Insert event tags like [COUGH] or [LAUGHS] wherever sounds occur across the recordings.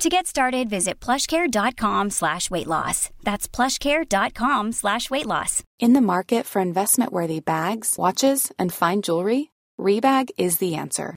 To get started, visit plushcare.com slash weight loss. That's plushcare.com slash weight loss. In the market for investment-worthy bags, watches, and fine jewelry, Rebag is the answer.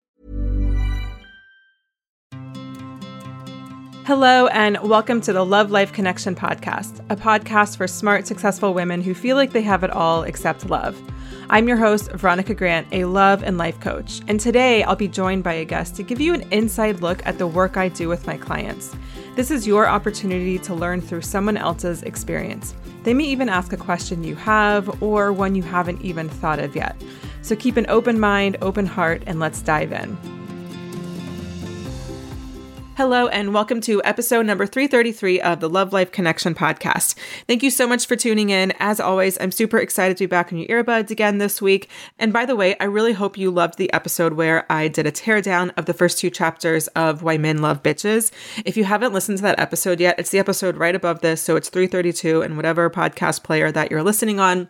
Hello, and welcome to the Love Life Connection podcast, a podcast for smart, successful women who feel like they have it all except love. I'm your host, Veronica Grant, a love and life coach, and today I'll be joined by a guest to give you an inside look at the work I do with my clients. This is your opportunity to learn through someone else's experience. They may even ask a question you have or one you haven't even thought of yet. So keep an open mind, open heart, and let's dive in. Hello, and welcome to episode number 333 of the Love Life Connection podcast. Thank you so much for tuning in. As always, I'm super excited to be back in your earbuds again this week. And by the way, I really hope you loved the episode where I did a teardown of the first two chapters of Why Men Love Bitches. If you haven't listened to that episode yet, it's the episode right above this. So it's 332 and whatever podcast player that you're listening on.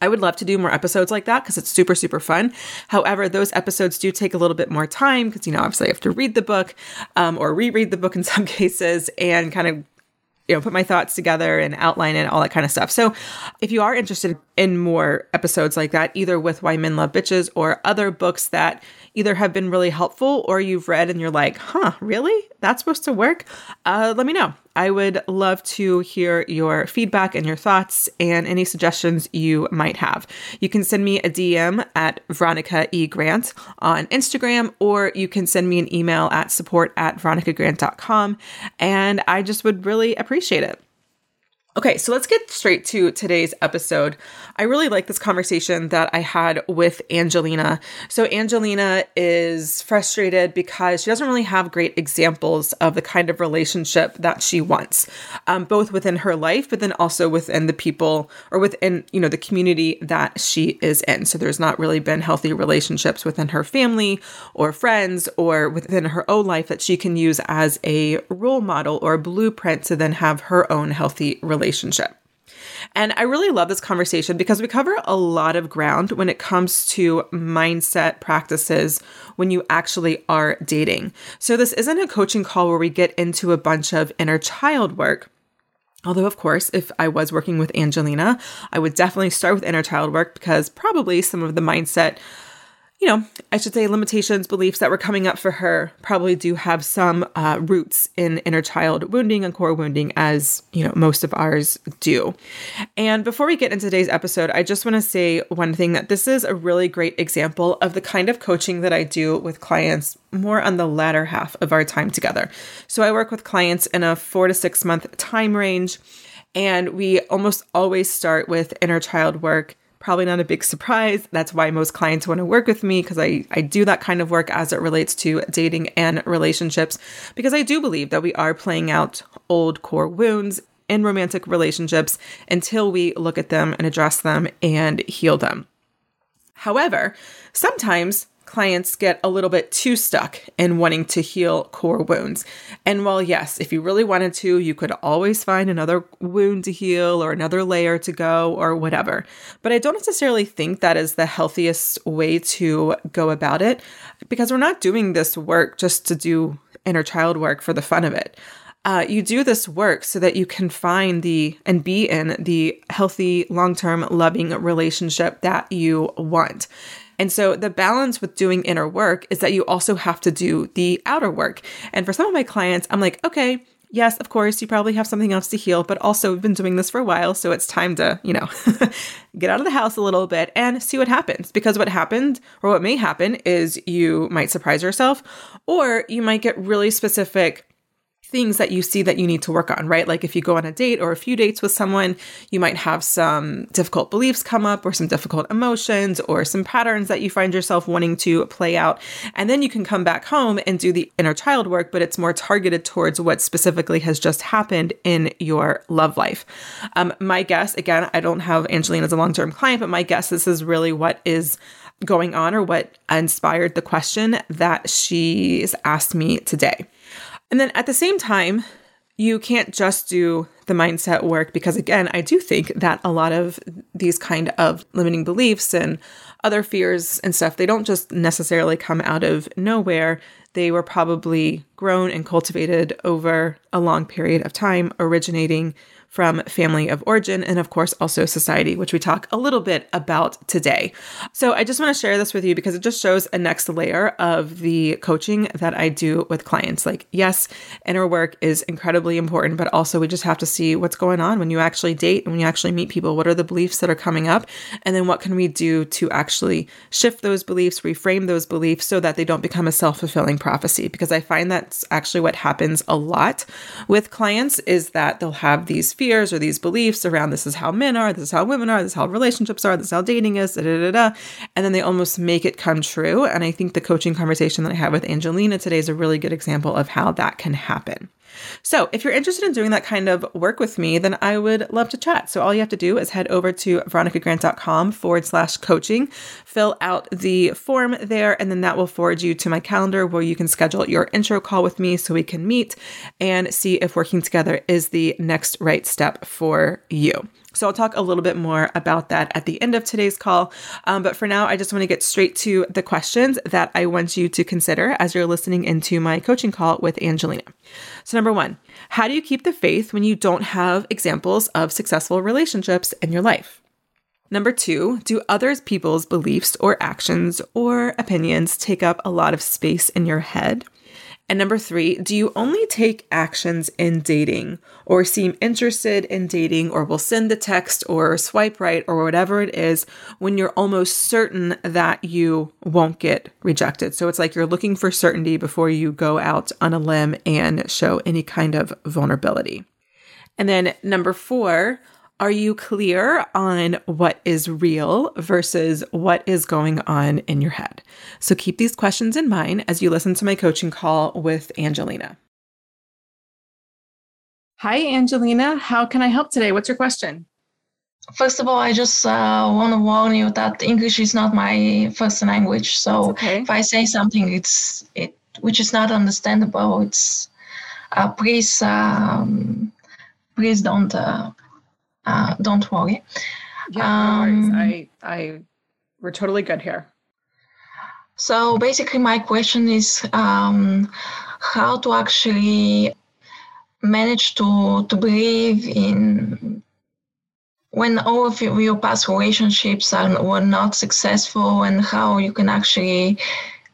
I would love to do more episodes like that because it's super, super fun. However, those episodes do take a little bit more time because, you know, obviously I have to read the book um, or reread the book in [LAUGHS] some cases and kind of, you know, put my thoughts together and outline it, all that kind of stuff. So if you are interested in more episodes like that, either with Why Men Love Bitches or other books that either have been really helpful or you've read and you're like, huh, really? That's supposed to work? Uh, let me know. I would love to hear your feedback and your thoughts and any suggestions you might have. You can send me a DM at Veronica E. Grant on Instagram, or you can send me an email at support at veronicagrant.com. And I just would really appreciate it. Okay, so let's get straight to today's episode. I really like this conversation that I had with Angelina. So, Angelina is frustrated because she doesn't really have great examples of the kind of relationship that she wants, um, both within her life, but then also within the people or within, you know, the community that she is in. So, there's not really been healthy relationships within her family or friends or within her own life that she can use as a role model or a blueprint to then have her own healthy relationship relationship. And I really love this conversation because we cover a lot of ground when it comes to mindset practices when you actually are dating. So, this isn't a coaching call where we get into a bunch of inner child work. Although, of course, if I was working with Angelina, I would definitely start with inner child work because probably some of the mindset you know, I should say limitations, beliefs that were coming up for her probably do have some uh, roots in inner child wounding and core wounding, as, you know, most of ours do. And before we get into today's episode, I just want to say one thing that this is a really great example of the kind of coaching that I do with clients more on the latter half of our time together. So I work with clients in a four to six month time range. And we almost always start with inner child work Probably not a big surprise. That's why most clients want to work with me because I, I do that kind of work as it relates to dating and relationships. Because I do believe that we are playing out old core wounds in romantic relationships until we look at them and address them and heal them. However, sometimes clients get a little bit too stuck in wanting to heal core wounds. And while, yes, if you really wanted to, you could always find another wound to heal or another layer to go or whatever. But I don't necessarily think that is the healthiest way to go about it because we're not doing this work just to do inner child work for the fun of it. Uh, you do this work so that you can find the and be in the healthy, long term, loving relationship that you want. And so the balance with doing inner work is that you also have to do the outer work. And for some of my clients, I'm like, okay, yes, of course, you probably have something else to heal, but also we've been doing this for a while. So it's time to, you know, [LAUGHS] get out of the house a little bit and see what happens. Because what happened or what may happen is you might surprise yourself or you might get really specific things that you see that you need to work on, right? Like if you go on a date or a few dates with someone, you might have some difficult beliefs come up or some difficult emotions or some patterns that you find yourself wanting to play out. And then you can come back home and do the inner child work, but it's more targeted towards what specifically has just happened in your love life. Um, my guess, again, I don't have Angelina as a long term client, but my guess this is really what is going on or what inspired the question that she's asked me today. And then at the same time, you can't just do the mindset work because again, I do think that a lot of these kind of limiting beliefs and other fears and stuff, they don't just necessarily come out of nowhere. They were probably grown and cultivated over a long period of time, originating from family of origin, and of course, also society, which we talk a little bit about today. So I just want to share this with you because it just shows a next layer of the coaching that I do with clients. Like, yes, inner work is incredibly important, but also we just have to see what's going on when you actually date and when you actually meet people. What are the beliefs that are coming up? And then what can we do to actually shift those beliefs, reframe those beliefs so that they don't become a self fulfilling prophecy? Because I find that's actually what happens a lot with clients is that they'll have these fears or these beliefs around this is how men are, this is how women are, this is how relationships are, this is how dating is, da, da, da, da. And then they almost make it come true. And I think the coaching conversation that I had with Angelina today is a really good example of how that can happen. So, if you're interested in doing that kind of work with me, then I would love to chat. So, all you have to do is head over to veronicagrant.com forward slash coaching, fill out the form there, and then that will forward you to my calendar where you can schedule your intro call with me so we can meet and see if working together is the next right step for you. So I'll talk a little bit more about that at the end of today's call. Um, but for now, I just want to get straight to the questions that I want you to consider as you're listening into my coaching call with Angelina. So, number one, how do you keep the faith when you don't have examples of successful relationships in your life? Number two, do others people's beliefs or actions or opinions take up a lot of space in your head? And number three, do you only take actions in dating or seem interested in dating or will send the text or swipe right or whatever it is when you're almost certain that you won't get rejected? So it's like you're looking for certainty before you go out on a limb and show any kind of vulnerability. And then number four, are you clear on what is real versus what is going on in your head? So keep these questions in mind as you listen to my coaching call with Angelina. Hi, Angelina. How can I help today? What's your question? First of all, I just uh, want to warn you that English is not my first language. So okay. if I say something, it's it which is not understandable, it's uh, please um, please don't uh, uh, don't worry. Yeah, um, no I, I, we're totally good here. So basically, my question is um, how to actually manage to to believe in when all of your past relationships are were not successful, and how you can actually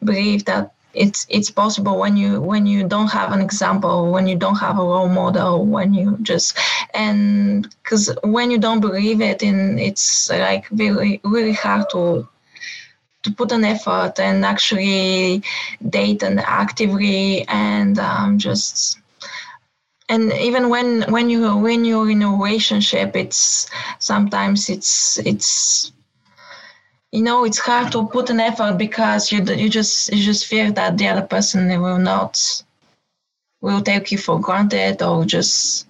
believe that it's it's possible when you when you don't have an example when you don't have a role model when you just and because when you don't believe it in it's like really really hard to to put an effort and actually date and actively and um, just and even when when you when you're in a relationship it's sometimes it's it's you know it's hard to put an effort because you you just you just fear that the other person will not will take you for granted or just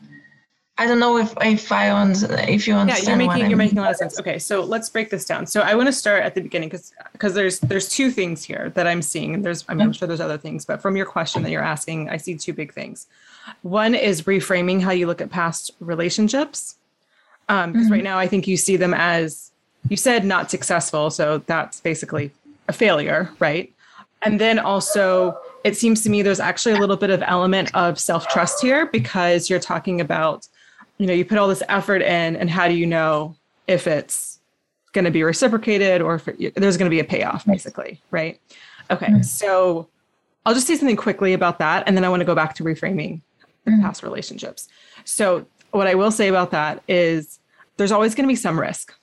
I don't know if if I if you understand. Yeah, you're making you're making a lot of sense. Okay, so let's break this down. So I want to start at the beginning because because there's there's two things here that I'm seeing, and there's I mean, I'm sure there's other things, but from your question that you're asking, I see two big things. One is reframing how you look at past relationships, because um, mm-hmm. right now I think you see them as you said not successful, so that's basically a failure, right? And then also it seems to me there's actually a little bit of element of self trust here because you're talking about you know you put all this effort in and how do you know if it's going to be reciprocated or if it, there's going to be a payoff basically right okay mm-hmm. so i'll just say something quickly about that and then i want to go back to reframing mm-hmm. past relationships so what i will say about that is there's always going to be some risk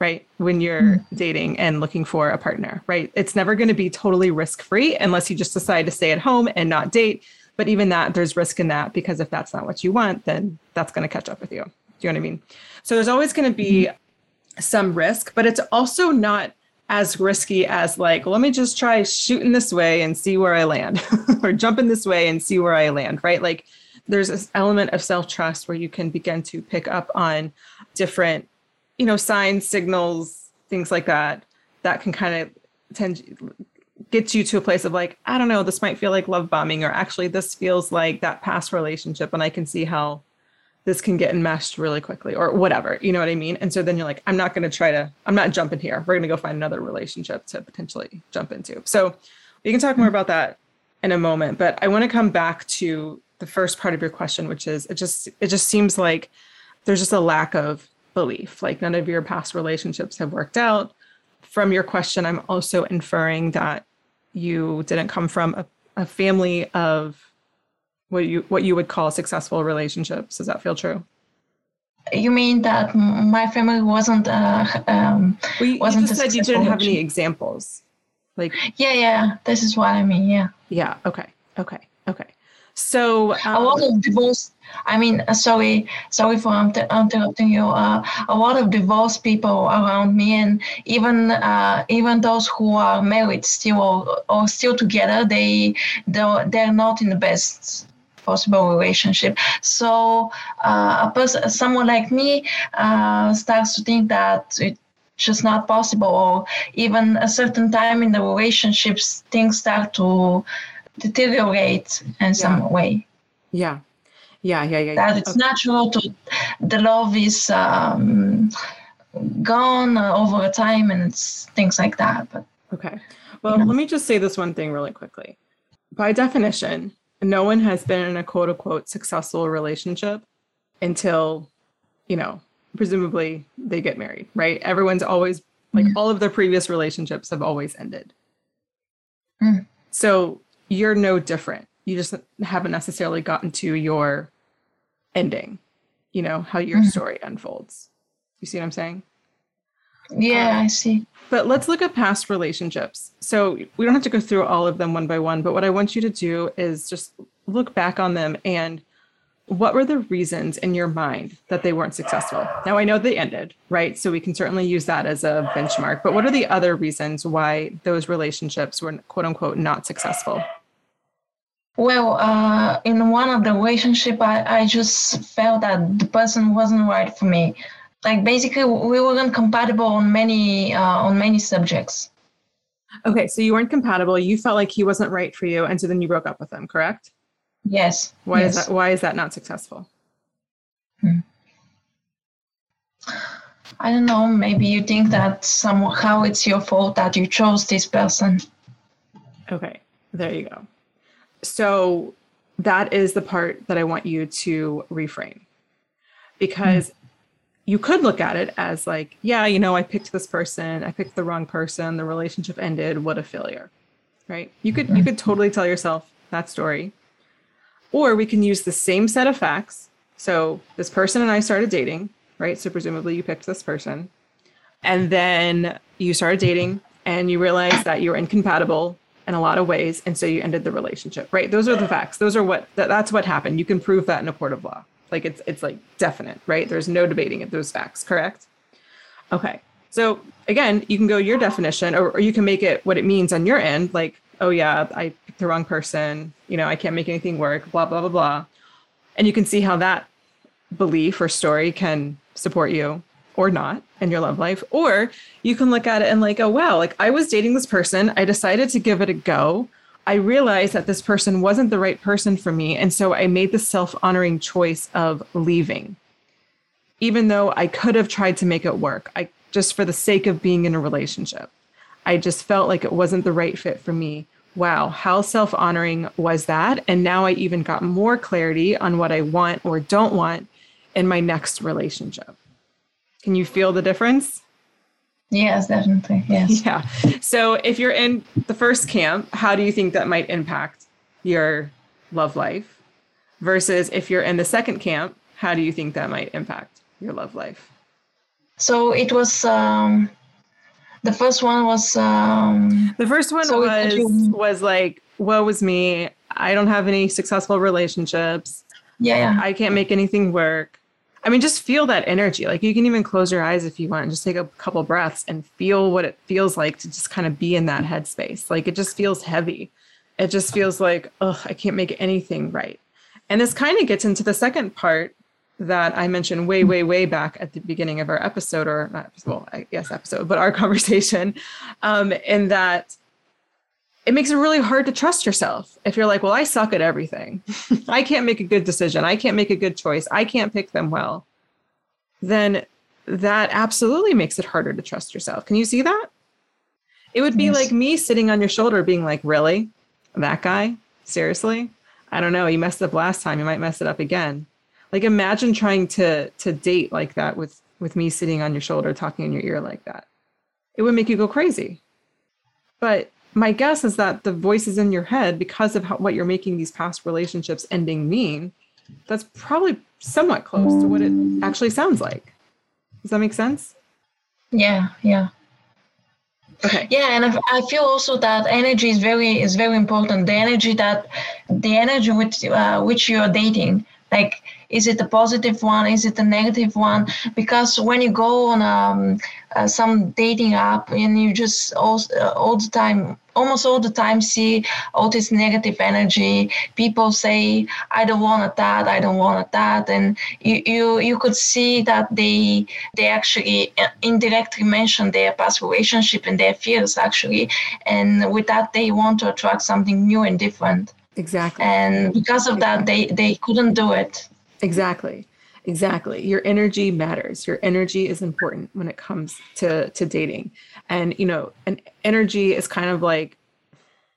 right when you're mm-hmm. dating and looking for a partner right it's never going to be totally risk free unless you just decide to stay at home and not date but even that, there's risk in that because if that's not what you want, then that's going to catch up with you. Do you know what I mean? So there's always going to be mm-hmm. some risk, but it's also not as risky as like, let me just try shooting this way and see where I land, [LAUGHS] or jumping this way and see where I land, right? Like there's this element of self trust where you can begin to pick up on different, you know, signs, signals, things like that, that can kind of tend gets you to a place of like, I don't know, this might feel like love bombing, or actually this feels like that past relationship, and I can see how this can get enmeshed really quickly, or whatever. You know what I mean? And so then you're like, I'm not going to try to, I'm not jumping here. We're going to go find another relationship to potentially jump into. So we can talk more mm-hmm. about that in a moment, but I want to come back to the first part of your question, which is it just it just seems like there's just a lack of belief. Like none of your past relationships have worked out. From your question, I'm also inferring that you didn't come from a, a family of what you what you would call successful relationships. Does that feel true? You mean that my family wasn't uh, um, well, you, wasn't you just said you didn't have any examples. Like yeah, yeah, this is what I mean. Yeah. Yeah. Okay. Okay. Okay. So um, a lot of divorce. I mean, uh, sorry, sorry for interrupting you. Uh, a lot of divorced people around me, and even uh, even those who are married still or, or still together, they they're, they're not in the best possible relationship. So uh, a person, someone like me, uh, starts to think that it just not possible, or even a certain time in the relationships, things start to deteriorate in yeah. some way. Yeah. Yeah, yeah, yeah. That it's okay. natural to the love is um, gone over time and it's things like that. But okay. Well, you know. let me just say this one thing really quickly. By definition, no one has been in a quote unquote successful relationship until, you know, presumably they get married, right? Everyone's always like mm. all of their previous relationships have always ended. Mm. So you're no different. You just haven't necessarily gotten to your ending, you know, how your mm-hmm. story unfolds. You see what I'm saying? Yeah, um, I see. But let's look at past relationships. So we don't have to go through all of them one by one, but what I want you to do is just look back on them and what were the reasons in your mind that they weren't successful? Now I know they ended, right? So we can certainly use that as a benchmark, but what are the other reasons why those relationships were quote unquote not successful? Well, uh, in one of the relationship, I, I just felt that the person wasn't right for me. Like basically, we weren't compatible on many uh, on many subjects. Okay, so you weren't compatible. You felt like he wasn't right for you, and so then you broke up with him. Correct? Yes. Why yes. is that? Why is that not successful? Hmm. I don't know. Maybe you think that somehow it's your fault that you chose this person. Okay, there you go. So that is the part that I want you to reframe because mm. you could look at it as like, yeah, you know, I picked this person, I picked the wrong person, the relationship ended, what a failure. Right? You could you could totally tell yourself that story. Or we can use the same set of facts. So this person and I started dating, right? So presumably you picked this person. And then you started dating and you realized that you were incompatible in a lot of ways and so you ended the relationship right? Those are the facts. Those are what that, that's what happened. You can prove that in a court of law. Like it's it's like definite right? There's no debating it those facts correct? Okay. So again you can go your definition or, or you can make it what it means on your end like oh yeah i picked the wrong person you know i can't make anything work blah blah blah blah. And you can see how that belief or story can support you or not in your love life. Or you can look at it and like, oh, wow, like I was dating this person. I decided to give it a go. I realized that this person wasn't the right person for me. And so I made the self honoring choice of leaving. Even though I could have tried to make it work, I just for the sake of being in a relationship, I just felt like it wasn't the right fit for me. Wow, how self honoring was that? And now I even got more clarity on what I want or don't want in my next relationship. Can you feel the difference? Yes, definitely. Yes. [LAUGHS] Yeah. So if you're in the first camp, how do you think that might impact your love life? Versus if you're in the second camp, how do you think that might impact your love life? So it was um the first one was um the first one so was was like woe was me. I don't have any successful relationships. Yeah, yeah. I can't make anything work. I mean, just feel that energy. Like you can even close your eyes if you want and just take a couple breaths and feel what it feels like to just kind of be in that headspace. Like it just feels heavy. It just feels like, oh, I can't make anything right. And this kind of gets into the second part that I mentioned way, way, way back at the beginning of our episode, or not, well, I guess episode, but our [LAUGHS] conversation, um, in that it makes it really hard to trust yourself if you're like, well, I suck at everything. [LAUGHS] I can't make a good decision. I can't make a good choice. I can't pick them well. Then that absolutely makes it harder to trust yourself. Can you see that? It would be yes. like me sitting on your shoulder being like, really? That guy? Seriously? I don't know. You messed up last time. You might mess it up again. Like imagine trying to to date like that with with me sitting on your shoulder talking in your ear like that. It would make you go crazy. But my guess is that the voices in your head, because of how, what you're making these past relationships ending mean, that's probably somewhat close to what it actually sounds like. Does that make sense? Yeah, yeah. Okay. Yeah, and I feel also that energy is very is very important. The energy that the energy with uh, which you are dating, like is it a positive one is it a negative one because when you go on um, uh, some dating app and you just all, uh, all the time almost all the time see all this negative energy. People say i don't want that i don't want that and you you, you could see that they they actually uh, indirectly mention their past relationship and their fears actually and with that they want to attract something new and different. Exactly. And because of that they they couldn't do it. Exactly. Exactly. Your energy matters. Your energy is important when it comes to to dating. And you know, an energy is kind of like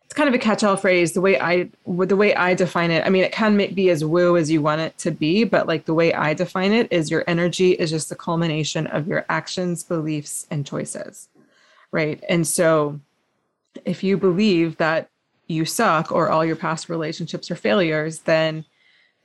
it's kind of a catch-all phrase. The way I the way I define it, I mean, it can be as woo as you want it to be, but like the way I define it is your energy is just the culmination of your actions, beliefs, and choices. Right? And so if you believe that you suck or all your past relationships are failures, then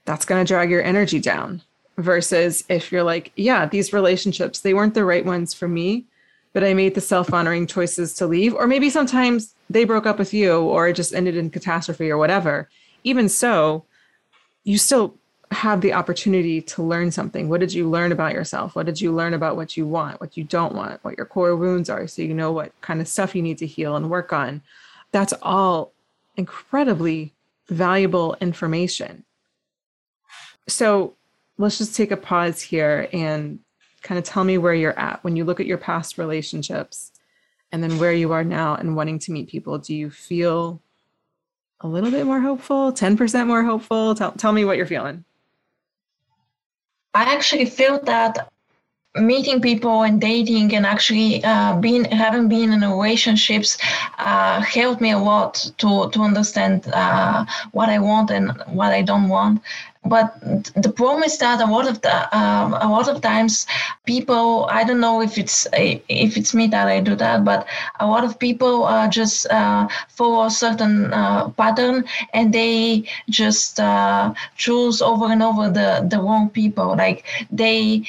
that's going to drag your energy down versus if you're like yeah these relationships they weren't the right ones for me but i made the self-honoring choices to leave. Or maybe sometimes they broke up with you or it just ended in catastrophe or whatever. Even so you still have the opportunity to learn something. What did you learn about yourself? What did you learn about what you want what you don't want what your core wounds are so you know what kind of stuff you need to heal and work on? That's all incredibly valuable information. So let's just take a pause here and kind of tell me where you're at when you look at your past relationships and then where you are now and wanting to meet people. Do you feel a little bit more hopeful, 10% more hopeful? Tell, tell me what you're feeling. I actually feel that meeting people and dating and actually uh, being having been in relationships uh, helped me a lot to to understand uh, what I want and what I don't want. But the problem is that a lot of the um, a lot of times people I don't know if it's if it's me that I do that, but a lot of people uh, just uh, follow a certain uh, pattern and they just choose over and over the the wrong people. Like they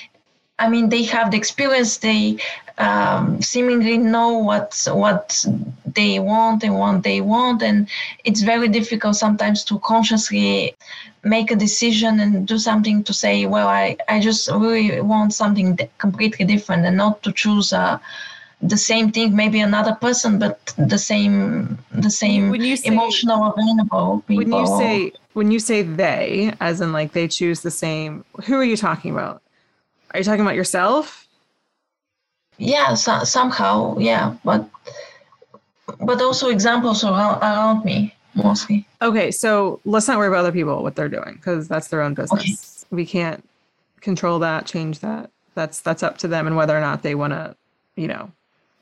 I mean, they have the experience. They um, seemingly know what what they want and what they want, and it's very difficult sometimes to consciously make a decision and do something to say, well, I, I just really want something completely different, and not to choose uh, the same thing, maybe another person, but the same the same when you say, emotional available people. When you say when you say they, as in like they choose the same, who are you talking about? Are you talking about yourself? Yeah, so, somehow, yeah, but but also examples around, around me mostly. Okay, so let's not worry about other people what they're doing because that's their own business. Okay. We can't control that, change that. That's that's up to them and whether or not they want to, you know,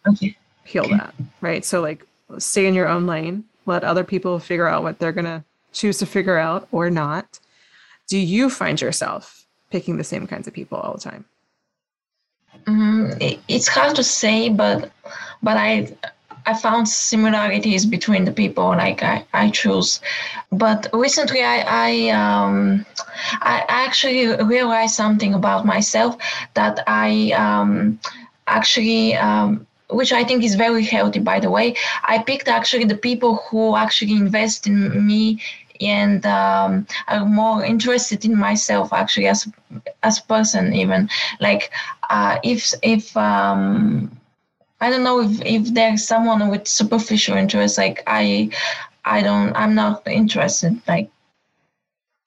okay. heal okay. that, right? So like stay in your own lane. Let other people figure out what they're gonna choose to figure out or not. Do you find yourself picking the same kinds of people all the time? Mm, it's hard to say, but but I I found similarities between the people like I, I choose. But recently I I, um, I actually realized something about myself that I um, actually um, which I think is very healthy by the way. I picked actually the people who actually invest in me and um, are more interested in myself actually as as a person even like uh, if if um, I don't know if, if there's someone with superficial interest. Like I, I don't. I'm not interested. Like.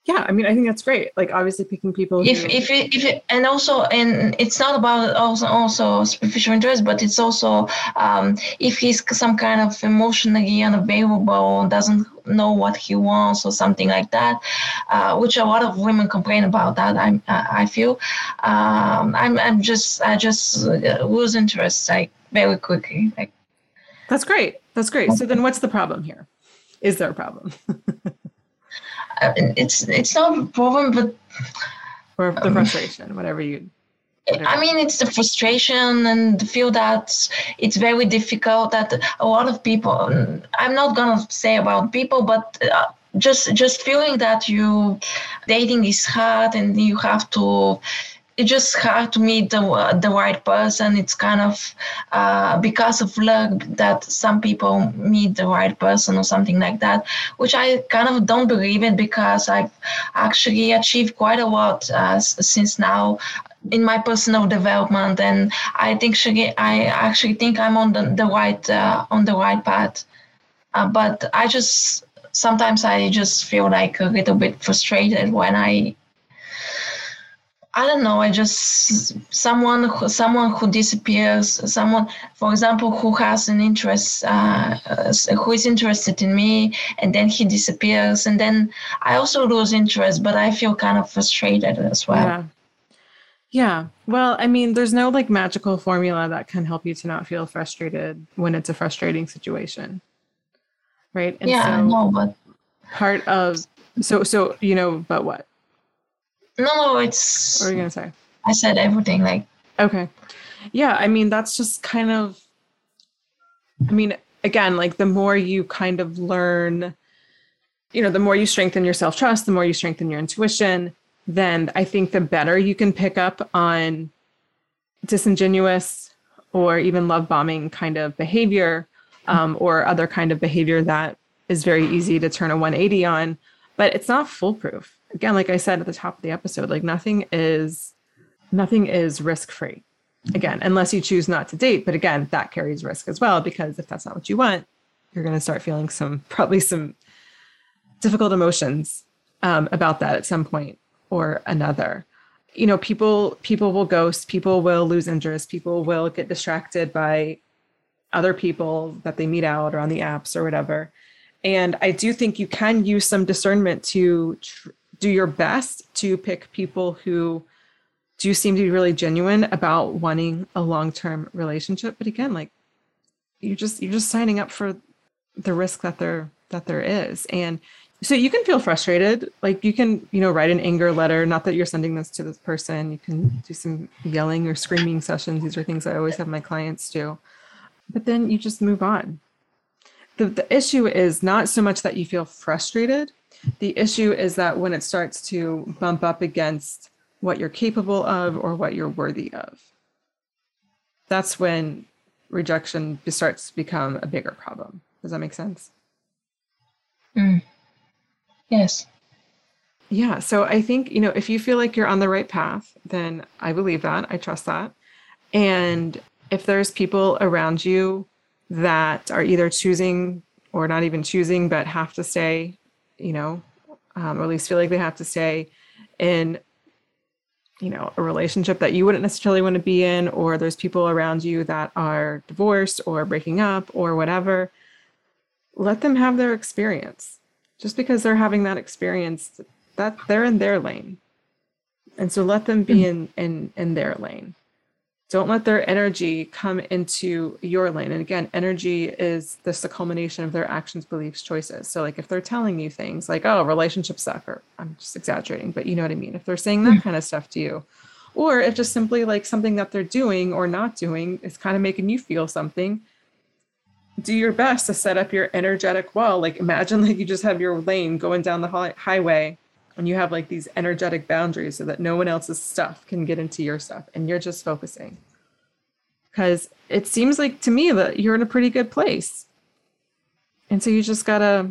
Yeah, I mean, I think that's great. Like, obviously, picking people. If if it, if it, and also and it's not about also also superficial interest, but it's also um, if he's some kind of emotionally unavailable, or doesn't know what he wants or something like that, uh, which a lot of women complain about. That I'm, I feel. Um, I'm I'm just I just lose interest. Like very quickly. Like that's great. That's great. So then, what's the problem here? Is there a problem? [LAUGHS] uh, it's it's not a problem, but or the um, frustration, whatever you. I mean, it's the frustration and the feel that it's very difficult. That a lot of people. I'm not gonna say about people, but. Uh, just just feeling that you dating is hard and you have to it's just hard to meet the the right person. It's kind of uh, because of luck that some people meet the right person or something like that, which I kind of don't believe it because I've actually achieved quite a lot uh, since now in my personal development, and I think I actually think I'm on the, the right uh, on the right path. Uh, but I just sometimes I just feel like a little bit frustrated when I I don't know. I just someone who, someone who disappears, someone, for example, who has an interest, uh, who is interested in me, and then he disappears, and then I also lose interest, but I feel kind of frustrated as well. Yeah. Yeah. Well, I mean, there's no like magical formula that can help you to not feel frustrated when it's a frustrating situation. Right. And yeah, so know, but part of so so you know, but what? No, no, it's. What are you gonna say? I said everything. Like. Okay. Yeah, I mean that's just kind of. I mean, again, like the more you kind of learn, you know, the more you strengthen your self trust, the more you strengthen your intuition, then I think the better you can pick up on disingenuous or even love bombing kind of behavior um, or other kind of behavior that is very easy to turn a 180 on, but it's not foolproof again, like I said at the top of the episode, like nothing is nothing is risk free. Again, unless you choose not to date, but again, that carries risk as well because if that's not what you want, you're going to start feeling some [LAUGHS] probably some difficult emotions um, about that at some point or another. You know, people people will ghost, people will lose interest, people will get distracted by other people that they meet out or on the apps or whatever. And I do think you can use some discernment to tr- do your best to pick people who do seem to be really genuine about wanting a long-term relationship but again like you're just you're just signing up for the risk that there that there is and so you can feel frustrated. Like you can you know write an anger letter. Not that you're sending this to this person. You can do some yelling or screaming sessions. These are things i always have my clients do. But then you just move on. The, the issue is not so much that you feel frustrated. The issue is that when it starts to bump up against what you're capable of or what you're worthy of, that's when rejection starts to become a bigger problem. Does that make sense? Mm. Yes. Yeah. So I think, you know, if you feel like you're on the right path, then I believe that. I trust that. And if there's people around you that are either choosing or not even choosing, but have to stay you know, um, or at least feel like they have to stay in you know a relationship that you wouldn't necessarily want to be in or there's people around you that are divorced or breaking up or whatever let them have their experience just because they're having that experience that they're in their lane. And so let them be hmm. in in in their lane. Don't let their energy come into your lane. And again energy is this the culmination of their actions beliefs choices. So like if they're telling you things like oh relationships suck or i'm just exaggerating but you know what i mean. If they're saying that hmm. kind of stuff to you or if just simply like something that they're doing or not doing is kind of making you feel something do your best to set up your energetic wall. Like imagine [LAUGHS] like you just have your lane going down the highway and you have like these energetic boundaries so that no one else's stuff can get into your stuff and you're just focusing. Because it seems like to me that you're in a pretty good place. And so you just gotta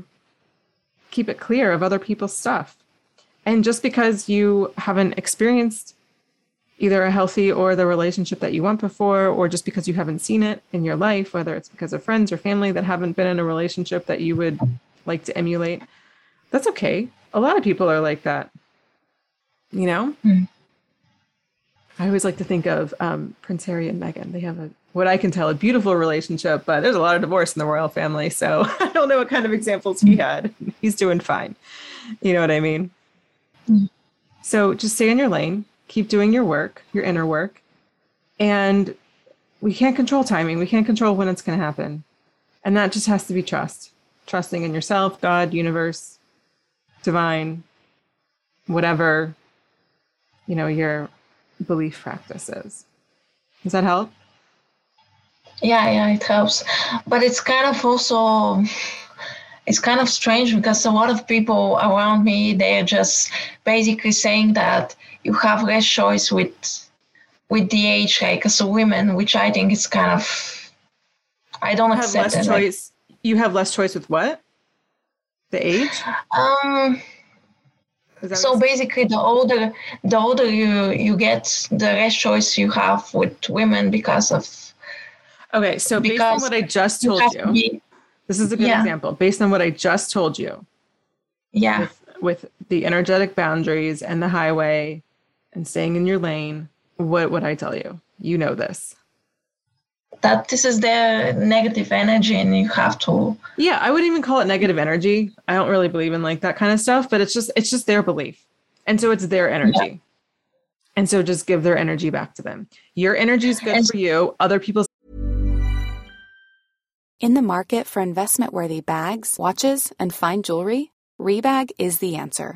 keep it clear of other people's stuff. And just because you haven't experienced either a healthy or the relationship that you want before or just because you haven't seen it in your life whether it's because of friends or family that haven't been in a relationship that you would like to emulate. That's okay. A lot of people are like that. You know? Mm. i always like to think of um, prince harry and meghan. They have a what i can tell a beautiful relationship but there's a lot of divorce in the royal family so [LAUGHS] i don't know what kind of examples he had. He's doing fine. You know what i mean? Mm. so just stay in your lane keep doing your work your inner work and we can't control timing we can't control when it's going to happen and that just has to be trust trusting in yourself god universe divine, whatever, you know, your belief practices. Does that help? Yeah, yeah, it helps. But it's kind of also it's kind of strange because a lot of people around me they're just basically saying that you have less choice with with the age like as a woman, which I think is kind of I don't you accept have less it. choice. You have less choice with what? The age? Um so basically the older the older you you get the less choice you have with women because of okay so based on what i just told you, you be, this is a good yeah. example based on what i just told you yeah with, with the energetic boundaries and the highway and staying in your lane what would i tell you? You know this. That this is their negative energy and you have to yeah i wouldn't even call it negative energy. I don't really believe in like that kind of stuff but it's just it's just their belief. And so it's their energy. Yeah. and so just give their energy back to them. Your energy is good and- for you. Other people's in the market for investment worthy bags watches and fine jewelry rebag is the answer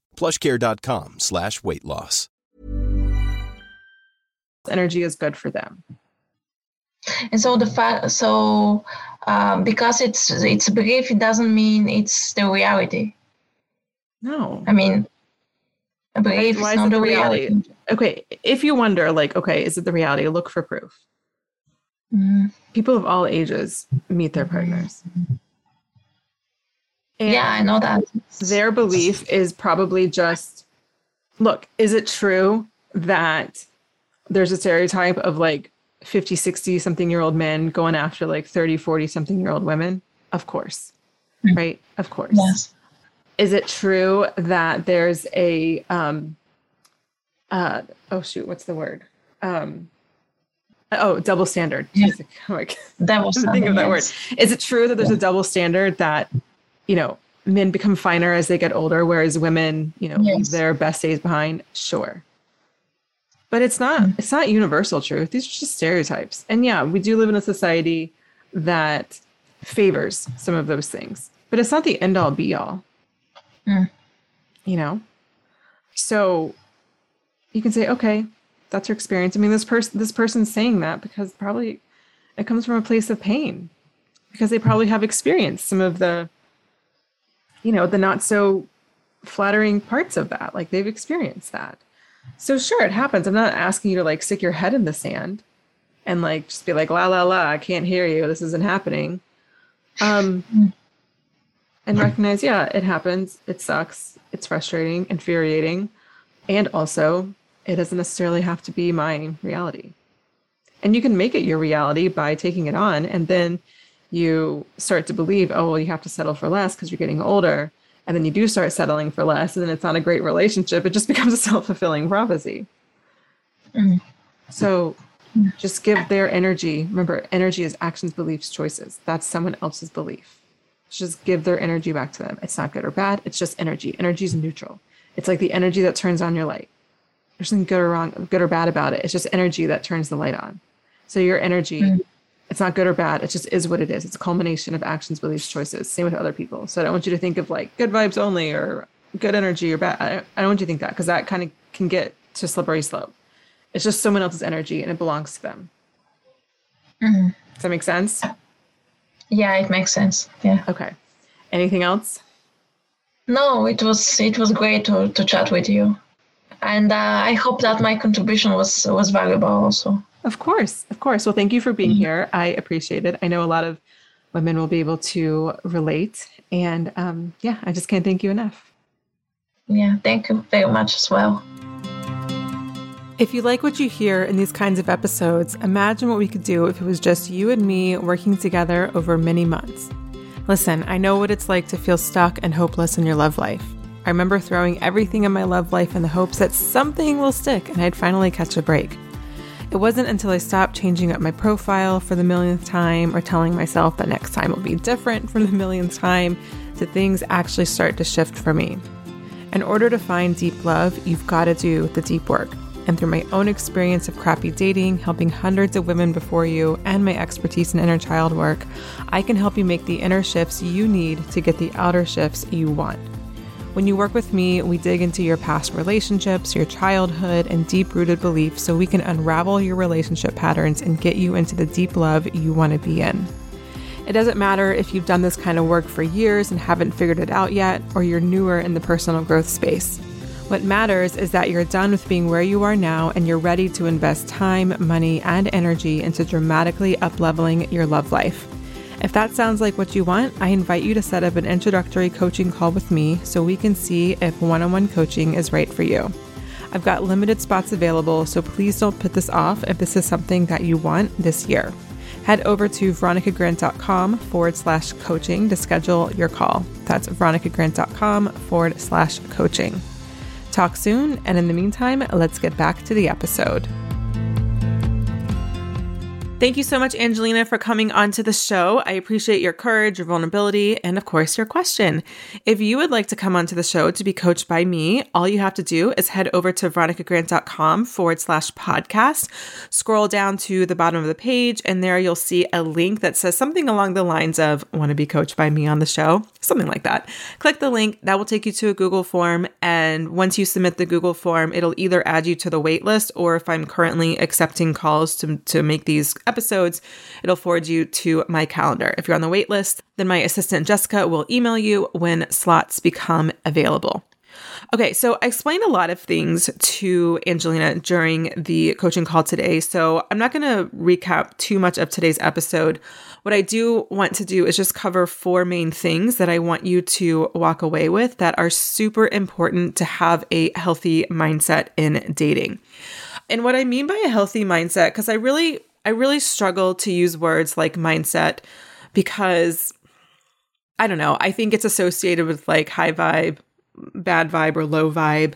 plushcare.com slash weight loss. Energy is good for them. And so the fact, so um, because it's it's a belief, it doesn't mean it's the reality. No, I mean, a belief Why is not the reality. reality. Okay, if you wonder, like, okay, is it the reality? Look for proof. Mm-hmm. People of all ages meet their partners. Mm-hmm. And yeah, I know that. Their belief is probably just look, is it true that there's a stereotype of like 50, 60 something year old men going after like 30, 40 something year old women? Of course. Mm-hmm. Right? Of course. Yes. Is it true that there's a um uh oh shoot, what's the word? Um Oh, double standard. Yeah. [LAUGHS] Like, double standard. [LAUGHS] Think of that yes. word. Is it true that there's yeah. a double standard that you know, men become finer as they get older, whereas women, you know, yes. leave their best days behind. Sure. but it's not it's not universal truth these are just stereotypes and yeah we do live in a society that favors some of those things but it's not the end all be all Mm. you know so you can say okay that's your experience i mean this person this person's saying that because probably it comes from a place of pain because they probably have experienced some of the you know the not so flattering parts of that like they've experienced that. So sure it happens. I'm not asking you to like stick your head in the sand and like just be like la la la i can't hear you. This isn't happening. Um and recognize yeah it happens. It sucks. It's frustrating infuriating and also it doesn't necessarily have to be my reality. And you can make it your reality by taking it on and then you start to believe oh well you have to settle for less because you're getting older. And then you do start settling for less and then it's not a great relationship. It just [LAUGHS] becomes a self-fulfilling prophecy. Mm. so just give their energy. Remember energy is actions beliefs choices. That's someone else's belief. Just give their energy back to them. It's not good or bad. It's just energy. Energy is neutral. It's like the energy that turns on your light. There's nothing good or wrong good or bad about it. It's just energy that turns the light on. So your energy Mm. It's not good or bad. It just is what it is. It's a culmination of actions beliefs choices. Same with other people. So i don't want you to think of like good vibes only or good energy or bad. I don't, I don't want you to think that because that kind of can get to slippery slope. It's just someone else's energy and it belongs to them. Mhm. does that make sense? Yeah, it makes sense. Yeah. okay. Anything else? No, it was it was great to, to chat with you, and uh, I hope that my contribution was was valuable also. Of course, of course. Well, thank you for being here. I appreciate it. I know a lot of women will be able to relate. And um, yeah, I just can't thank you enough. Yeah, thank you very much as well. If you like what you hear in these kinds of episodes, imagine what we could do if it was just you and me working together over many months. Listen, I know what it's like to feel stuck and hopeless in your love life. I remember throwing everything in my love life in the hopes that something will stick and I'd finally catch a break. It wasn't until I stopped changing up my profile for the millionth time or telling myself that next time will be different for the millionth time that things actually start to shift for me. In order to find deep love, you've got to do the deep work. And through my own experience of crappy dating, helping hundreds of women before you, and my expertise in inner child work, I can help you make the inner shifts you need to get the outer shifts you want. When you work with me, we dig into your past relationships, your childhood, and deep rooted beliefs so we can unravel your relationship patterns and get you into the deep love you want to be in. It doesn't matter if you've done this kind of work for years and haven't figured it out yet, or you're newer in the personal growth space. What matters is that you're done with being where you are now and you're ready to invest time, money, and energy into dramatically upleveling your love life. If that sounds like what you want, I invite you to set up an introductory coaching call with me so we can see if one on one coaching is right for you. I've got limited spots available, so please don't put this off if this is something that you want this year. Head over to veronicagrant.com forward slash coaching to schedule your call. That's veronicagrant.com forward slash coaching. Talk soon, and in the meantime, let's get back to the episode. Thank you so much, Angelina, for coming onto the show. I appreciate your courage, your vulnerability, and of course, your question. If you would like to come onto the show to be coached by me, all you have to do is head over to veronicagrant.com forward slash podcast. Scroll down to the bottom of the page, and there you'll see a link that says something along the lines of want to be coached by me on the show, something like that. Click the link, that will take you to a Google form. And once you submit the Google form, it'll either add you to the wait list or if I'm currently accepting calls to, to make these it'll forward you to my calendar. If you're on the wait list, then my assistant Jessica will email you when slots become available. Okay, so I explained a lot of things to Angelina during the coaching call today. So I'm not going to recap too much of today's episode. What I do want to do is just cover four main things that I want you to walk away with that are super important to have a healthy mindset in dating. And what I mean by a healthy mindset, because I really I really struggle to use words like mindset because I don't know. I think it's associated with like high vibe, bad vibe, or low vibe.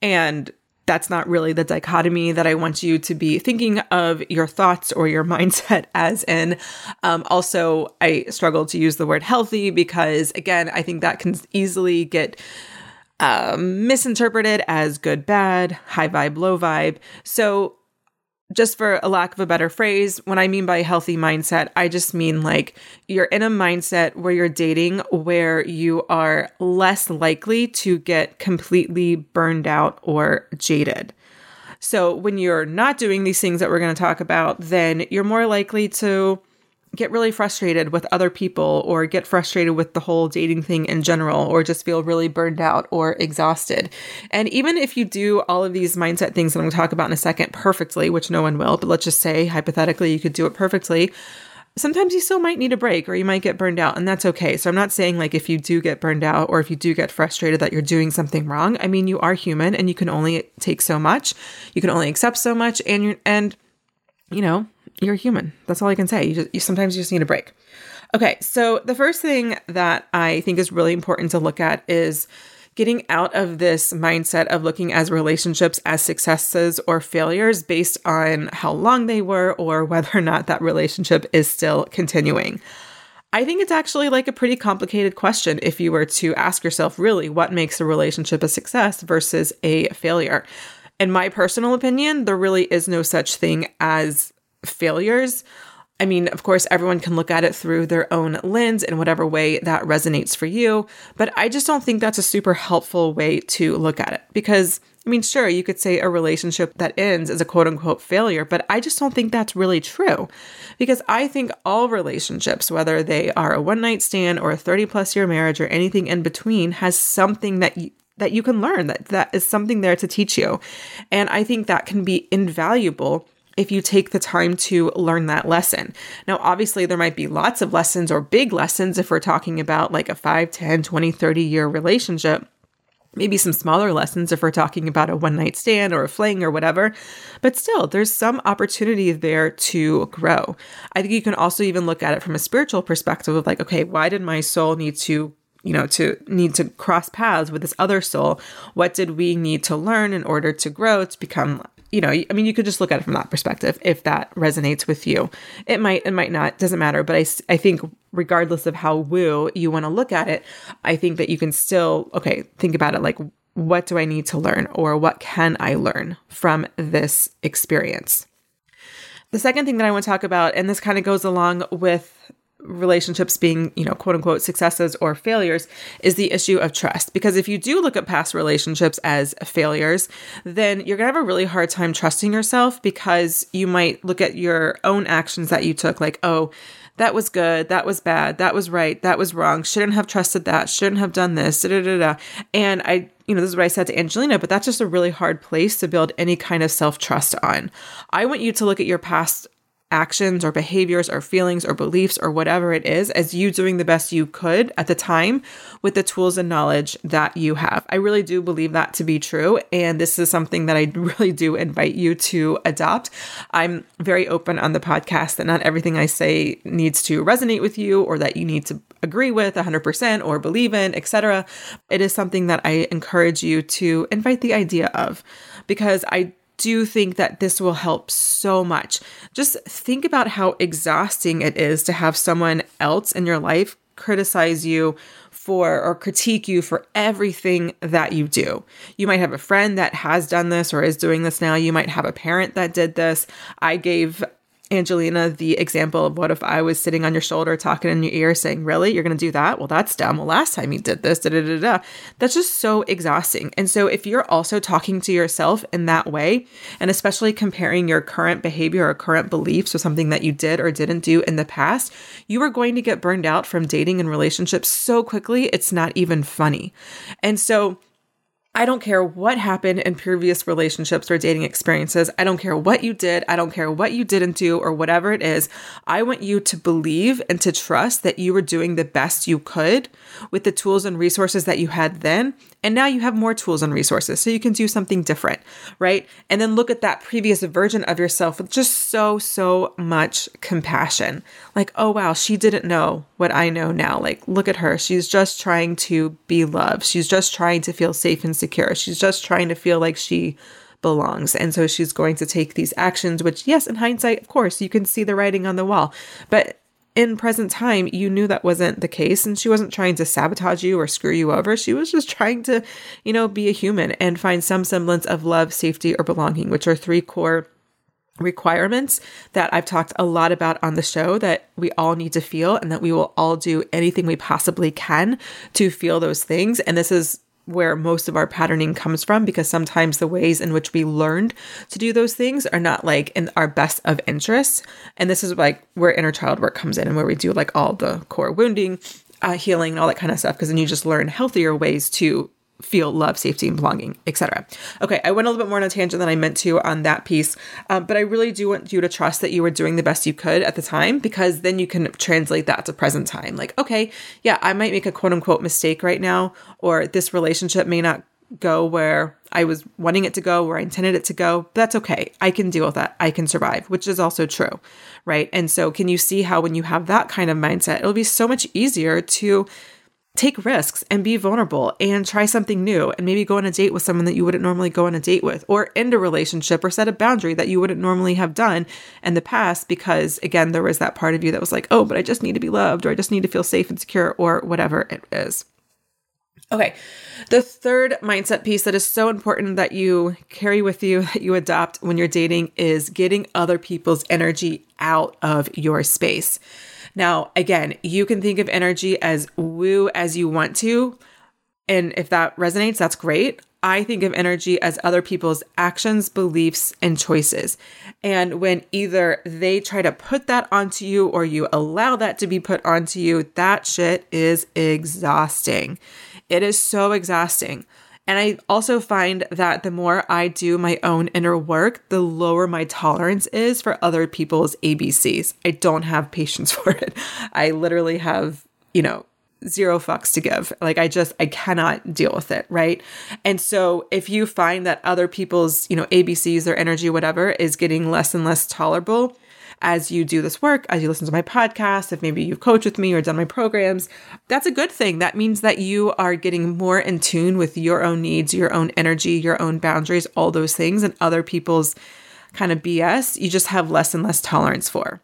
And that's not really the dichotomy that I want you to be thinking of your thoughts or your [LAUGHS] mindset as in. Um, also, I struggle to use the word healthy because, again, I think that can easily get um, misinterpreted as good, bad, high vibe, low vibe. So, just for a lack of a better phrase, when I mean by healthy mindset, I just mean like you're in a mindset where you're dating where you are less likely to get completely burned out or jaded. So, when you're not doing these things that we're going to talk about, then you're more likely to get really frustrated with other people or get frustrated with the whole dating thing in general or just feel really burned out or exhausted. And even if you do all of these mindset things that I'm going to talk about in a second perfectly, which no one will, but let's just say hypothetically you could do it perfectly, sometimes you still might need a break or you might get burned out and that's okay. So I'm not saying like if you do get burned out or if you do get frustrated that you're doing something wrong. I mean, you are human and you can only take so much. You can only accept so much and you're, and you know, you're human. That's all I can say. You just you sometimes you just need a break. Okay, so the first thing that I think is really important to look at is getting out of this mindset of looking as relationships as successes or failures based on how long they were or whether or not that relationship is still continuing. I think it's actually like a pretty complicated question if you were to ask yourself really what makes a relationship a success versus a failure. In my personal opinion, there really is no such thing as failures. I mean, of course, everyone can look at it through their own lens in whatever way that resonates for you. But I just don't think that's a super helpful way to look at it because, I mean, sure, you could say a relationship that ends is a quote unquote failure, but I just don't think that's really true because I think all relationships, whether they are a one night stand or a 30 plus year marriage or anything in between, has something that you, that you can learn that that is something there to teach you. And I think that can be invaluable if you take the time to learn that lesson. Now, obviously, there might be lots of lessons or big lessons if we're talking about like a 5, 10, 20, 30 year relationship. Maybe some smaller lessons if we're talking about a one night stand or a fling or whatever. But still, there's some opportunity there to grow. I think you can also even look at it from a spiritual perspective of like, okay, why did my soul need to you know to need to cross paths with this other soul what did we need to learn in order to grow to become you know, I mean, you could just look at it from that perspective if that resonates with you. It might, it might not, doesn't matter. But I, I think regardless of how woo you want to look at it, I think that you can still, okay, think about it like, what do I need to learn or what can I learn from this experience? The second thing that I want to talk about, and this kind of goes along with relationships being, you know, quote unquote successes or failures is the issue of trust. Because if you do look at past relationships as failures, then you're going to have a really hard time trusting yourself because you might look at your own actions that you took, like, oh, that was good, that was bad, that was right, that was wrong, shouldn't have trusted that, shouldn't have done this, da da da da. And I, you know, this is what I said to Angelina, but that's just a really hard place to build any kind of self trust on. I want you to look at your past actions or behaviors or feelings or beliefs or whatever it is as you doing the best you could at the time with the tools and knowledge that you have. I really do believe that to be true. And this is something that I [LAUGHS] really do invite you to adopt. I'm very open on the podcast that not everything I say needs to resonate with you or that you need to agree with 100% or believe in, etc. It is something that I encourage you to invite the idea of because I do think that this will help so much. Just think about how exhausting it is to have someone else in your life criticize you for or critique you for everything that you do. You might have a friend that has done this or is doing this now. You might have a parent that did this. I gave Angelina the example of what if I was sitting on your shoulder talking in your ear saying, Really? You're going to do that? Well, that's dumb. Well, last time you did this, da da da da. That's just so exhausting. And so, if you're also talking to yourself in that way, and especially comparing your current behavior or current beliefs with something that you did or didn't do in the past, you are going to get burned out from dating and relationships so quickly, it's not even funny. And so, I don't care what happened in previous relationships or dating experiences. I don't care what you did. I don't care what you didn't do or whatever it is. I want you to believe and to trust that you were doing the best you could with the tools and resources that you had then and now you have more tools and resources so you can do something different, right? And then look at that previous version of yourself with just so, so much compassion. Like, oh, wow, she didn't know what I know now. Like, look at her. She's just trying to be loved. She's just trying to feel safe and secure. She's just trying to feel like she belongs. And so she's going to take these actions, which, yes, in hindsight, of course, you can see the writing on the wall. But in present time, you knew that wasn't the case and she wasn't trying to sabotage you or screw you over. She was just trying to, you know, be a human and find some semblance of love, safety, or belonging, which are three core requirements that I've talked a lot about on the show that we all need to feel and that we will all do anything we possibly can to feel those things. And this is where most of our patterning comes from because sometimes the ways in which we learned to do those things are not like in our best of interests. And this is like where inner child work comes in and where we do like all the core wounding, uh, healing, and all that kind of stuff. Because then you just learn healthier ways to feel love, safety, and belonging, etc. Okay, I went a little bit more on a tangent than I meant to on that piece, um, but I really do want you to trust that you were doing the best you could at the time because then you can translate that to present time. Like, okay, yeah, I might make a quote unquote mistake right now, or this relationship may not go where I was wanting it to go, where I intended it to go. That's okay. I can deal with that. I can survive, which is also true, right? And so, can you see how when you have that kind of mindset, it'll be so much easier to take risks and be vulnerable and try something new and maybe go on a date with someone that you wouldn't normally go on a date with or end a relationship or set a boundary that you wouldn't normally have done in the past because again there was that part of you that was like oh but I just need to be loved or I just need to feel safe and secure or whatever it is. Okay. The third mindset piece that is so important that you carry with you, that you adopt when you're dating, is getting other people's energy out of your space. Now, again, you can think of energy as woo as you want to. And if that resonates, that's great. I think of energy as other people's actions, beliefs, and choices. And when either they try to put that onto you or you allow that to be put onto you, that shit is exhausting. It is so exhausting. And I also find that the more I do my own inner work, the lower my tolerance is for other people's ABCs. I don't have patience [LAUGHS] for it. I literally have, you know, zero fucks to give. Like I just I cannot deal with it, right? And so if you find that other people's, you know, ABCs, their energy whatever is getting less and less tolerable, as you do this work, as you listen to my podcast, if maybe you've coached with me or done my programs, that's a good thing. That means that you are getting more in tune with your own needs, your own energy, your own boundaries, all those things, and other people's kind of BS, you just have less and less tolerance for.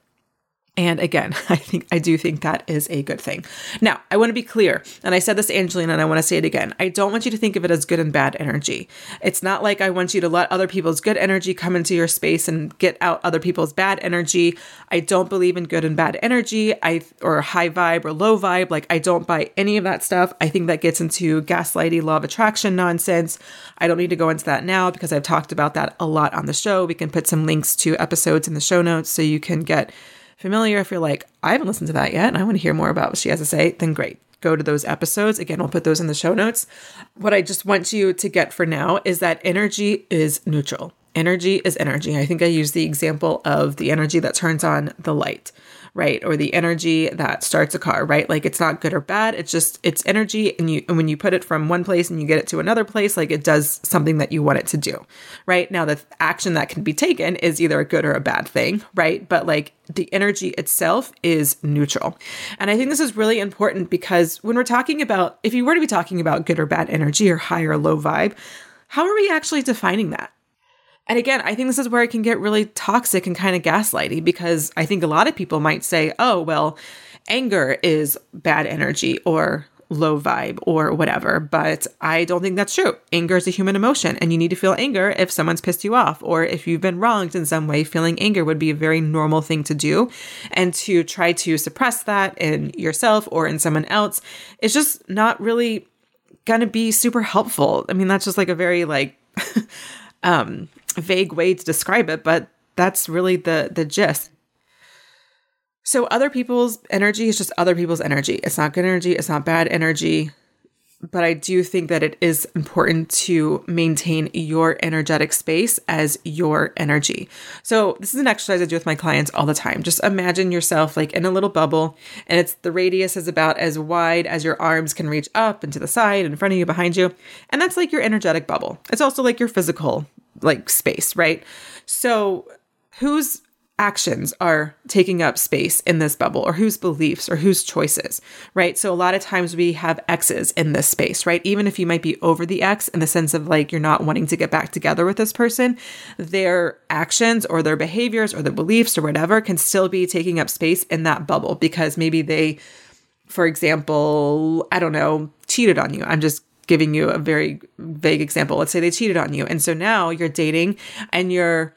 And again, [LAUGHS] I think I do think that is a good thing. Now, I want to be clear, and I said this Angelina, and I want to say it again. I don't want you to think of it as good and bad energy. It's not like I want you to let other people's good energy come into your space and get out other people's bad energy. I don't believe in good and bad energy, I or high vibe or low vibe. Like I don't buy any of that stuff. I think that gets into gaslighty law of attraction nonsense. I don't need to go into that now because I've talked about that a lot on the show. We can put some links to episodes in the show notes so you can get familiar, if you're like, I haven't listened to that yet and I want to hear more about what she has to say, then great. Go to those episodes. Again, we'll put those in the show notes. What I just want you to get for now is that energy is neutral. Energy is energy. I think I use the example of the energy that turns on the light right? Or the energy that starts a car, right? Like it's not good or bad. It's just it's energy and you and when you put it from one place and you get it to another place, like it does something that you want it to do. Right? Now the action that can be taken is either a good or a bad thing, right? But like the energy itself is neutral. And I think this is really important because when we're talking about if you were to be talking about good or bad energy or high or low vibe, how are we actually defining that? And again, I think this is where it can get really toxic and kind of gaslighty because I think a lot of people might say, oh, well, anger is bad energy or low vibe or whatever. But I don't think that's true. Anger is a human emotion, and you need to feel anger if someone's pissed you off or if you've been wronged in some way. Feeling anger would be a very normal thing to do. And to try to suppress that in yourself or in someone else is just not really going to be super helpful. I mean, that's just like a very like, [LAUGHS] um, vague way to describe it, but that's really the the gist. So other people's energy is just other people's energy. It's not good energy, it's not bad energy. But I do think that it is important to maintain your energetic space as your energy. So, this is an exercise I do with my clients all the time. Just imagine yourself like in a little bubble, and it's the radius is about as wide as your arms can reach up and to the side, in front of you, behind you. And that's like your energetic bubble. It's also like your physical like space, right? So, whose actions are taking up space in this bubble or whose beliefs or whose choices, right? So a lot of times we have exes in this space, right? Even if you might be over the ex in the sense of like you're not wanting to get back together with this person, their actions or their behaviors or their beliefs or whatever can still be taking up space in that bubble because maybe they, for example, I don't know, cheated on you. I'm just giving you a very vague example. Let's say they cheated on you. And so now you're dating and you're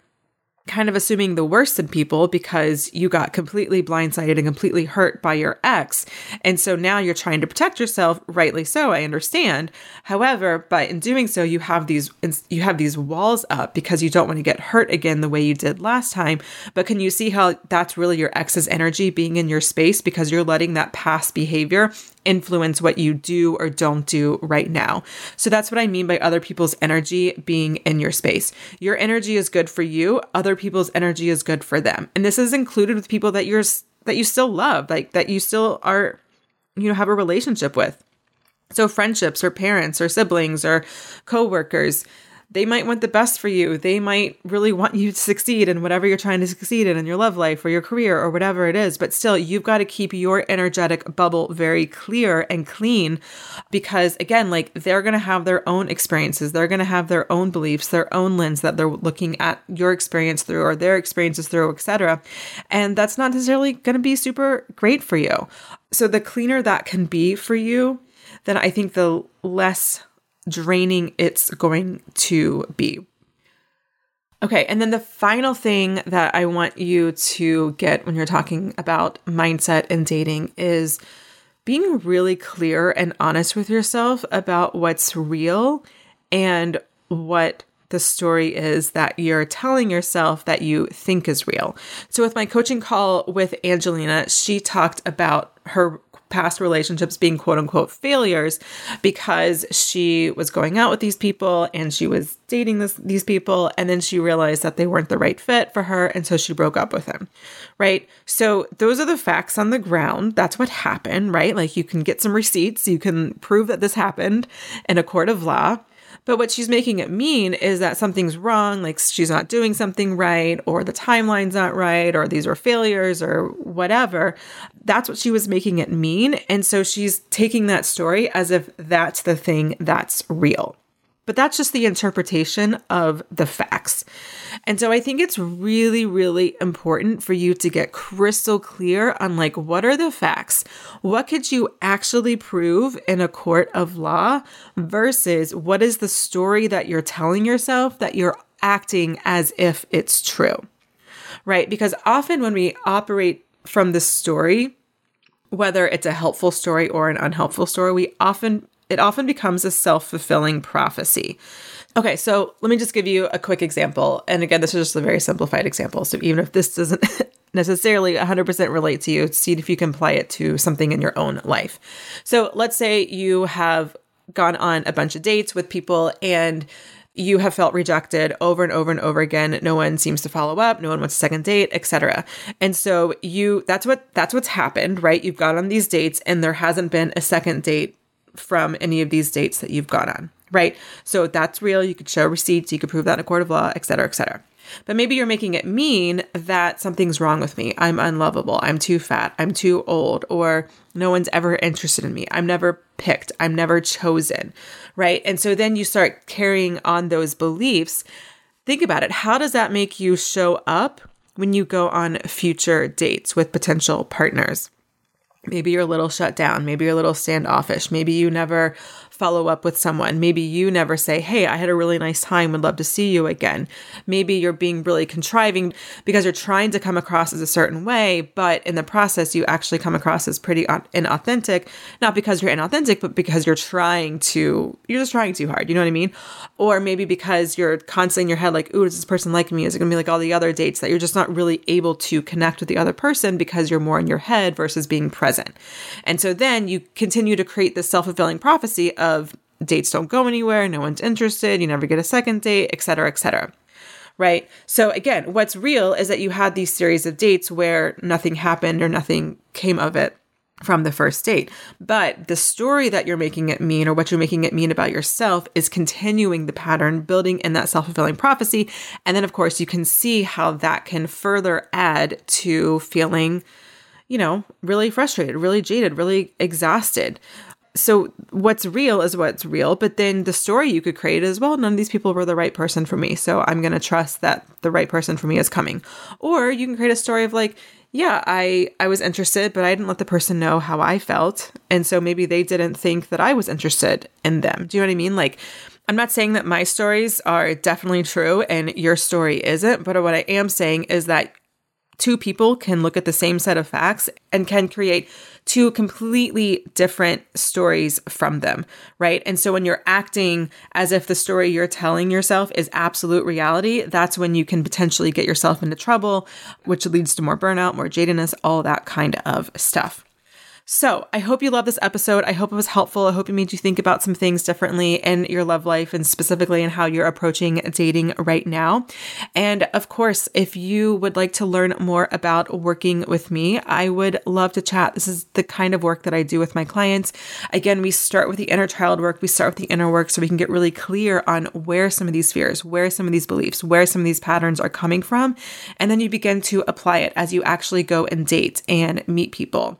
kind of assuming the worst in people because you got completely blindsided and completely hurt by your ex. And so now you're trying to protect yourself, rightly so, I understand. However, but in doing so, you have these you have these walls up because you don't want to get hurt again the way you did last time. But can you see how that's really your ex's energy being in your space because you're letting that past behavior influence what you do or don't do right now. So that's what I mean by other people's energy being in your space. Your energy is good for you, other people's energy is good for them. And this is included with people that you're that you still love, like that you still are you know have a relationship with. So friendships or parents or siblings or coworkers, they might want the best for you. They might really want you to succeed in whatever you're trying to succeed in in your love life or your career or whatever it is. But still, you've got to keep your energetic bubble very clear and clean because, again, like they're going to have their own experiences. They're going to have their own beliefs, their own lens that they're looking at your experience through or their experiences through, etc. And that's not necessarily going to be super great for you. So, the cleaner that can be for you, then I think the less draining it's going to be. Okay, and then the final thing that I want you to get when you're talking about mindset and dating is being really clear and honest with yourself about what's real and what the story is that you're telling yourself that you think is real. So, with my coaching call with Angelina, she talked about her past relationships being quote unquote failures because she was going out with these people and she was dating this, these people and then she realized that they weren't the right fit for her and so she broke up with him. Right? So those are the facts on the ground. That's what happened, right? Like you can get some receipts, you can prove that this happened in a court of law. But what she's making it mean is that something's wrong, like she's not doing something right, or the timeline's not right, or these are failures, or whatever. That's what she was making it mean. And so she's taking that story as if that's the thing that's real. But that's just the interpretation of the facts. And so I think it's really, really important for you to get crystal clear on like, what are the facts? What could you actually prove in a court of law versus what is the story that you're telling yourself that you're acting as if it's true? Right? Because often when we operate from the story, whether it's a helpful story or an unhelpful story, we often it often becomes a self fulfilling prophecy. Okay, so let me just give you a quick example. And again, this is just a very simplified example. So even if this doesn't [LAUGHS] necessarily 100% relate to you, see if you can apply it to something in your own life. So let's say you have gone on a bunch of dates with people and you have felt rejected over and over and over again no one seems to follow up no one wants a second date etc and so you that's what that's what's happened right you've gone on these dates and there hasn't been a second date from any of these dates that you've gone on, right? So that's real. You could show receipts, you could prove that in a court of law, et cetera, et cetera. But maybe you're making it mean that something's wrong with me. I'm unlovable. I'm too fat. I'm too old. Or no one's ever interested in me. I'm never picked. I'm never chosen. Right. And so then you start carrying on those beliefs. Think about it. How does that make you show up when you go on future dates with potential partners? Maybe you're a little shut down. Maybe you're a little standoffish. Maybe you never follow up with someone. Maybe you never say, Hey, I had a really nice time, would love to see you again. Maybe you're being really contriving because you're trying to come across as a certain way, but in the process, you actually come across as pretty inauthentic, not because you're inauthentic, but because you're trying to, you're just trying too hard. You know what I mean? Or maybe because you're constantly in your head, like, Ooh, does this person like me? Is it going to be like all the other dates that you're just not really able to connect with the other person because you're more in your head versus being present? And so then you continue to create this self fulfilling prophecy of dates don't go anywhere, no one's interested, you never get a second date, et cetera, et cetera. Right? So again, what's real is that you had these series of dates where nothing happened or nothing came of it. from the first date. But the story that you're making it mean or what you're making it mean about yourself is continuing the pattern, building in that self fulfilling prophecy. And then, of course, you can see how that can further add to feeling, you know, really frustrated, really jaded, really exhausted. So, what's real is what's real, but then the story you could create is well, none of these people were the right person for me. So, I'm going to trust that the right person for me is coming. Or you can create a story of like, yeah, I I was interested, but I didn't let the person know how I felt, and so maybe they didn't think that I was interested in them. Do you know what I mean? Like I'm not saying that my stories are definitely true and your story isn't, but what I am saying is that two people can look at the same set of facts and can create two completely different stories from them, right? And so when you're acting as if the story you're telling yourself is absolute reality, that's when you can potentially get yourself into trouble, which leads to more burnout, more jadedness, all that kind of stuff. So I hope you love this episode. I hope it was helpful. I hope it made you think about some things differently in your love life and specifically in how you're approaching dating right now. And of course, if you would like to learn more about working with me, I would love to chat. This is the kind of work that I do with my clients. Again, we start with the inner child work, we start with the inner work so we can get really clear on where some of these fears, where some of these beliefs, where some of these patterns are coming from. And then you begin to apply it as you actually go and date and meet people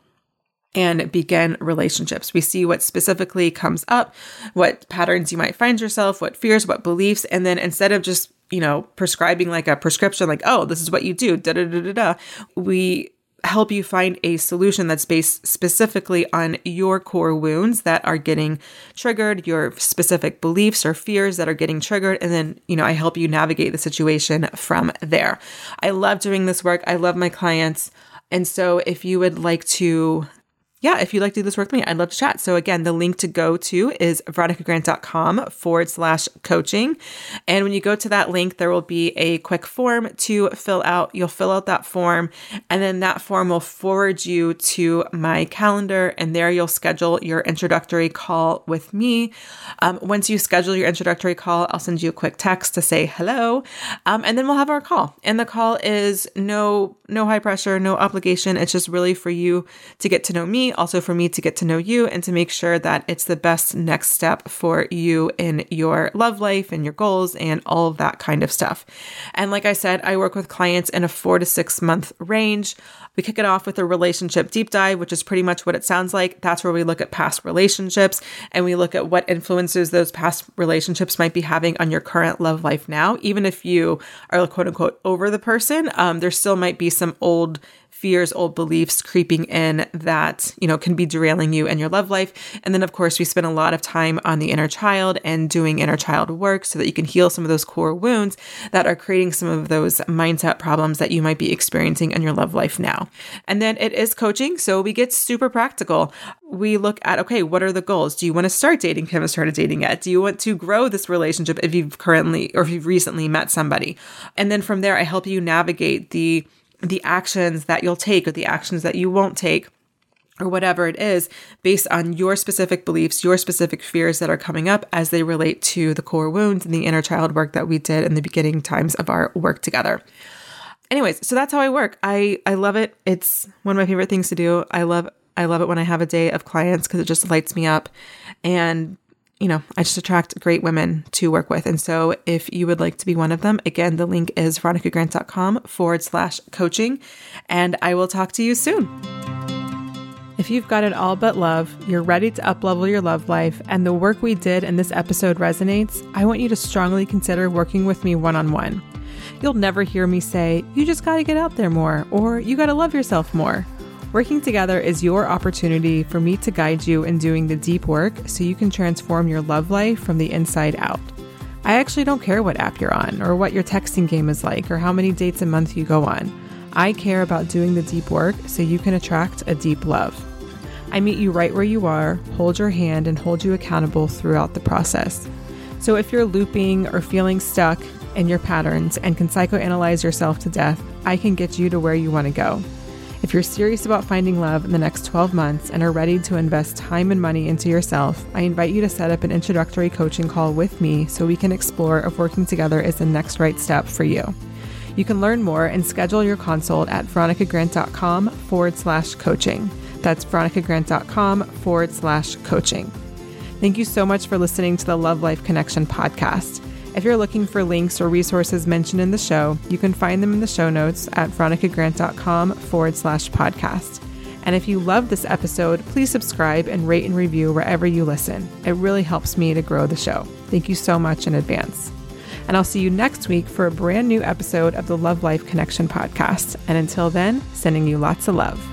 and begin relationships. We see what specifically comes up, what patterns you might find yourself, what fears, what beliefs, and then instead of just, you know, prescribing like a prescription, like, oh, this is what you do, da da da da da, we help you find a solution that's based specifically on your core wounds that are getting triggered, your specific beliefs or fears that are getting triggered. And then, you know, I help you navigate the situation from there. I love doing this work. I love my clients. And so if you would like to yeah, if you'd like to do this work with me, I'd love to chat. So again, the link to go to is veronicagrant.com forward slash coaching. And when you go to that link, there will be a quick form to fill out. You'll fill out that form, and then that form will forward you to my calendar. And there you'll schedule your introductory call with me. Um, once you schedule your introductory call, I'll send you a quick text to say hello. Um, and then we'll have our call. And the call is no, no high pressure, no obligation. It's just really for you to get to know me also for me to get to know you and to make sure that it's the best next step for you in your love life and your goals and all of that kind of stuff. And like I said, I work with clients in a four to six month range. We kick it off with a relationship deep dive, which is pretty much what it sounds like. That's where we look at past relationships and we look at what influences those past relationships might be having on your current love life now. Even if you are quote unquote over the person, um, there still might be some old fears, old beliefs creeping in that, you know, can be derailing you and your love life. And then, of course, we spend a lot of time on the inner child and doing inner child work so that you can heal some of those core wounds that are creating some of those mindset problems that you might be experiencing in your love life now. And then it is coaching. So we get super practical. We look at, okay, what are the goals? Do you want to start dating? Haven't started dating yet? Do you want to grow this relationship if you've currently or if you've recently met somebody? And then from there, I help you navigate the the actions that you'll take or the actions that you won't take or whatever it is based on your specific beliefs, your specific fears that are coming up as they relate to the core wounds and the inner child work that we did in the beginning times of our work together. Anyways, so that's how I work. I I love it. It's one of my favorite things to do. I love I love it when I have a day of clients because it just lights me up and you know, I just attract great women to work with. And so if you would like to be one of them, again, the link is veronicagrant.com forward slash coaching. And I will talk to you soon. If you've got it all but love, you're ready to uplevel your love life, and the work we did in this episode resonates, I want you to strongly consider working with me one on one. You'll never hear me say, you just got to get out there more, or you got to love yourself more. Working together is your opportunity for me to guide you in doing the deep work so you can transform your love life from the inside out. I actually don't care what app you're on, or what your texting game is like, or how many dates a month you go on. I care about doing the deep work so you can attract a deep love. I meet you right where you are, hold your hand, and hold you accountable throughout the process. So if you're looping or feeling stuck in your patterns and can psychoanalyze yourself to death, I can get you to where you want to go. If you're serious about finding love in the next 12 months and are ready to invest time and money into yourself, I invite you to set up an introductory coaching call with me so we can explore if working together is the next right step for you. You can learn more and schedule your consult at veronicagrant.com forward slash coaching. That's veronicagrant.com forward slash coaching. Thank you so much for listening to the Love Life Connection podcast. If you're looking for links or resources mentioned in the show, you can find them in the show notes at veronicagrant.com forward slash podcast. And if you love this episode, please subscribe and rate and review wherever you listen. It really helps me to grow the show. Thank you so much in advance. And I'll see you next week for a brand new episode of the Love Life Connection podcast. And until then, sending you lots of love.